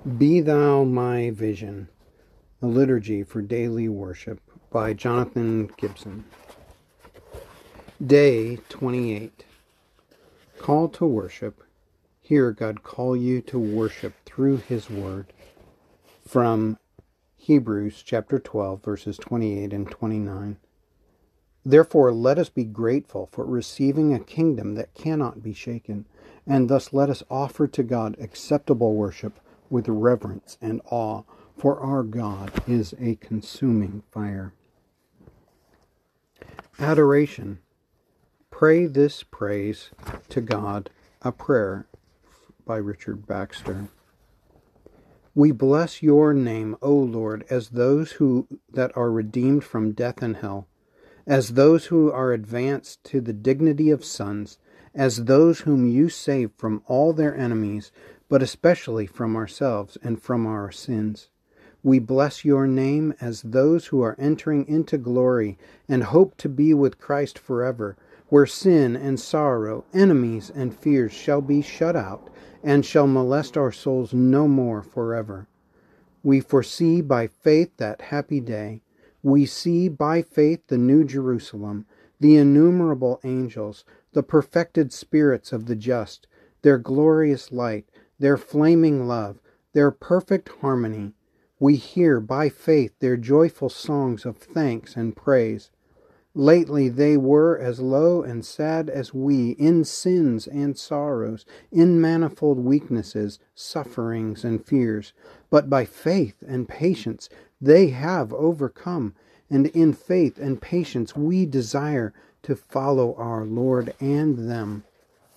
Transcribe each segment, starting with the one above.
Be Thou My Vision, a liturgy for daily worship by Jonathan Gibson. Day 28. Call to worship. Hear God call you to worship through His Word. From Hebrews chapter 12, verses 28 and 29. Therefore, let us be grateful for receiving a kingdom that cannot be shaken, and thus let us offer to God acceptable worship with reverence and awe, for our God is a consuming fire. Adoration. Pray this praise to God, a prayer by Richard Baxter. We bless your name, O Lord, as those who that are redeemed from death and hell, as those who are advanced to the dignity of sons, as those whom you save from all their enemies, but especially from ourselves and from our sins. We bless your name as those who are entering into glory and hope to be with Christ forever, where sin and sorrow, enemies and fears shall be shut out and shall molest our souls no more forever. We foresee by faith that happy day. We see by faith the new Jerusalem, the innumerable angels, the perfected spirits of the just, their glorious light, their flaming love, their perfect harmony. We hear by faith their joyful songs of thanks and praise. Lately they were as low and sad as we, in sins and sorrows, in manifold weaknesses, sufferings, and fears. But by faith and patience they have overcome, and in faith and patience we desire to follow our Lord and them.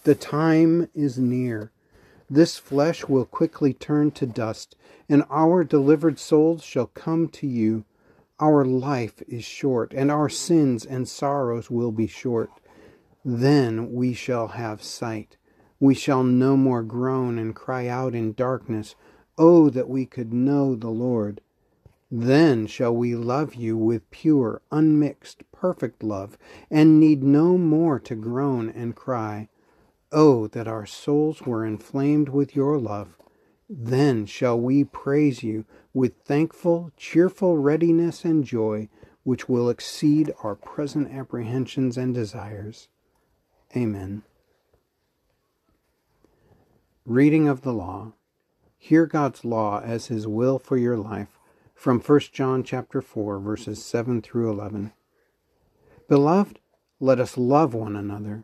The time is near. This flesh will quickly turn to dust, and our delivered souls shall come to you. Our life is short, and our sins and sorrows will be short. Then we shall have sight. We shall no more groan and cry out in darkness. Oh, that we could know the Lord. Then shall we love you with pure, unmixed, perfect love, and need no more to groan and cry. Oh, that our souls were inflamed with your love. Then shall we praise you with thankful, cheerful readiness and joy, which will exceed our present apprehensions and desires. Amen. Reading of the Law. Hear God's law as his will for your life from 1 John chapter 4 verses 7 through 11. Beloved, let us love one another,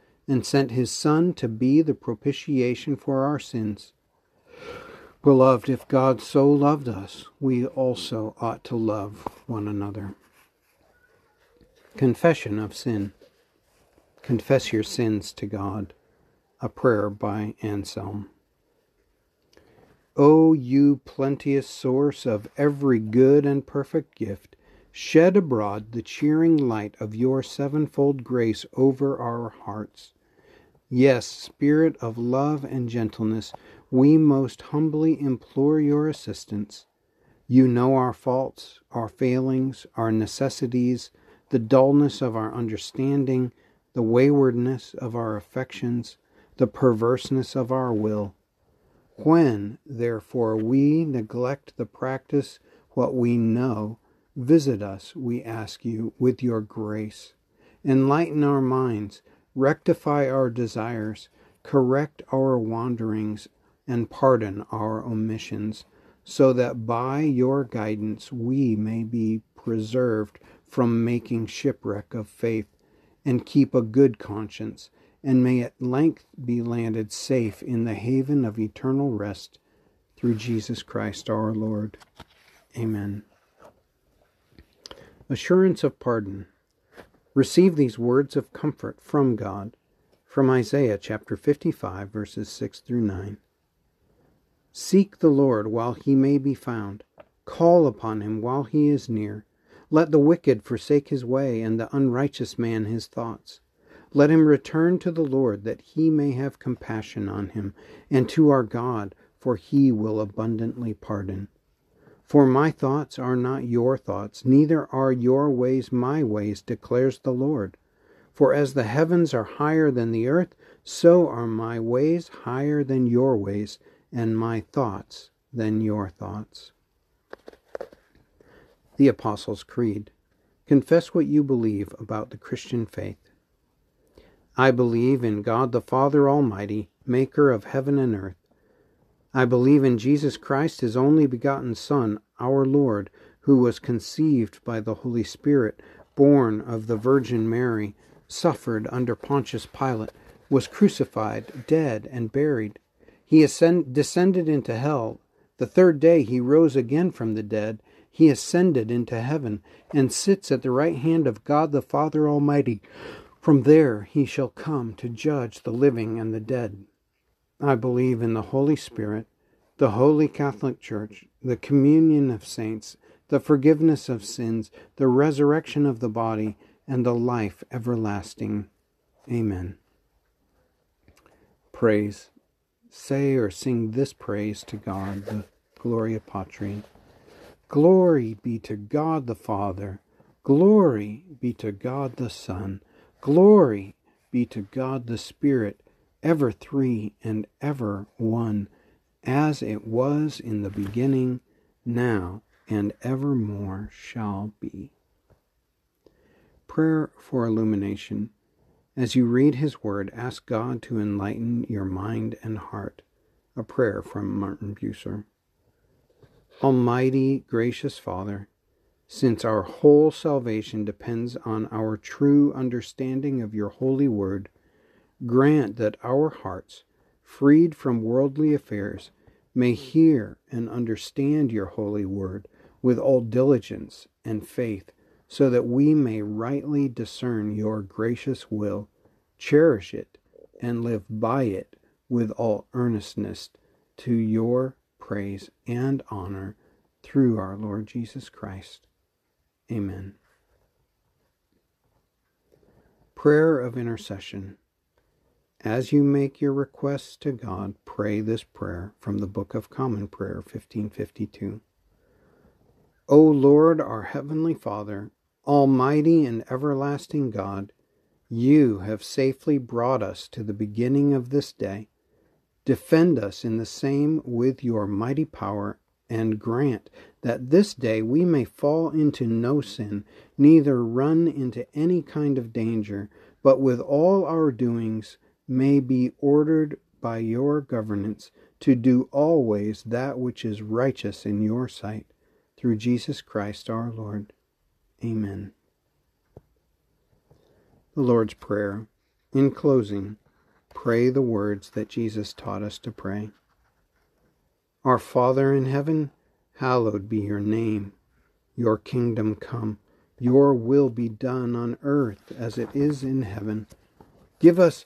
and sent his Son to be the propitiation for our sins. Beloved, if God so loved us, we also ought to love one another. Confession of Sin. Confess your sins to God. A prayer by Anselm. O you plenteous source of every good and perfect gift, shed abroad the cheering light of your sevenfold grace over our hearts. Yes, Spirit of love and gentleness, we most humbly implore your assistance. You know our faults, our failings, our necessities, the dullness of our understanding, the waywardness of our affections, the perverseness of our will. When, therefore, we neglect the practice what we know, visit us, we ask you, with your grace. Enlighten our minds, rectify our desires, correct our wanderings, and pardon our omissions, so that by your guidance we may be preserved from making shipwreck of faith, and keep a good conscience, and may at length be landed safe in the haven of eternal rest through Jesus Christ our Lord. Amen. Assurance of pardon. Receive these words of comfort from God from Isaiah chapter 55, verses 6 through 9. Seek the Lord while he may be found. Call upon him while he is near. Let the wicked forsake his way, and the unrighteous man his thoughts. Let him return to the Lord, that he may have compassion on him, and to our God, for he will abundantly pardon. For my thoughts are not your thoughts, neither are your ways my ways, declares the Lord. For as the heavens are higher than the earth, so are my ways higher than your ways, and my thoughts than your thoughts. The Apostles' Creed. Confess what you believe about the Christian faith. I believe in God the Father Almighty, maker of heaven and earth. I believe in Jesus Christ, his only begotten Son, our Lord, who was conceived by the Holy Spirit, born of the Virgin Mary, suffered under Pontius Pilate, was crucified, dead, and buried. He ascend, descended into hell. The third day he rose again from the dead. He ascended into heaven and sits at the right hand of God the Father Almighty. From there he shall come to judge the living and the dead. I believe in the Holy Spirit, the Holy Catholic Church, the communion of saints, the forgiveness of sins, the resurrection of the body, and the life everlasting. Amen. Praise say or sing this praise to God, the Gloria Patri. Glory be to God the Father. Glory be to God the Son. Glory be to God the Spirit, ever three and ever one, as it was in the beginning, now, and evermore shall be. Prayer for Illumination. As you read His Word, ask God to enlighten your mind and heart. A prayer from Martin Bucer. Almighty, gracious Father, since our whole salvation depends on our true understanding of your holy word, grant that our hearts, freed from worldly affairs, may hear and understand your holy word with all diligence and faith so that we may rightly discern your gracious will, cherish it, and live by it with all earnestness to your praise and honor through our Lord Jesus Christ. Amen. Prayer of Intercession. As you make your requests to God, pray this prayer from the Book of Common Prayer, 1552. O Lord, our Heavenly Father, Almighty and everlasting God, you have safely brought us to the beginning of this day. Defend us in the same with your mighty power, and grant that this day we may fall into no sin, neither run into any kind of danger, but with all our doings may be ordered by your governance to do always that which is righteous in your sight, through Jesus Christ our Lord. Amen. The Lord's Prayer. In closing, pray the words that Jesus taught us to pray. Our Father in heaven, hallowed be your name. Your kingdom come, your will be done on earth as it is in heaven. Give us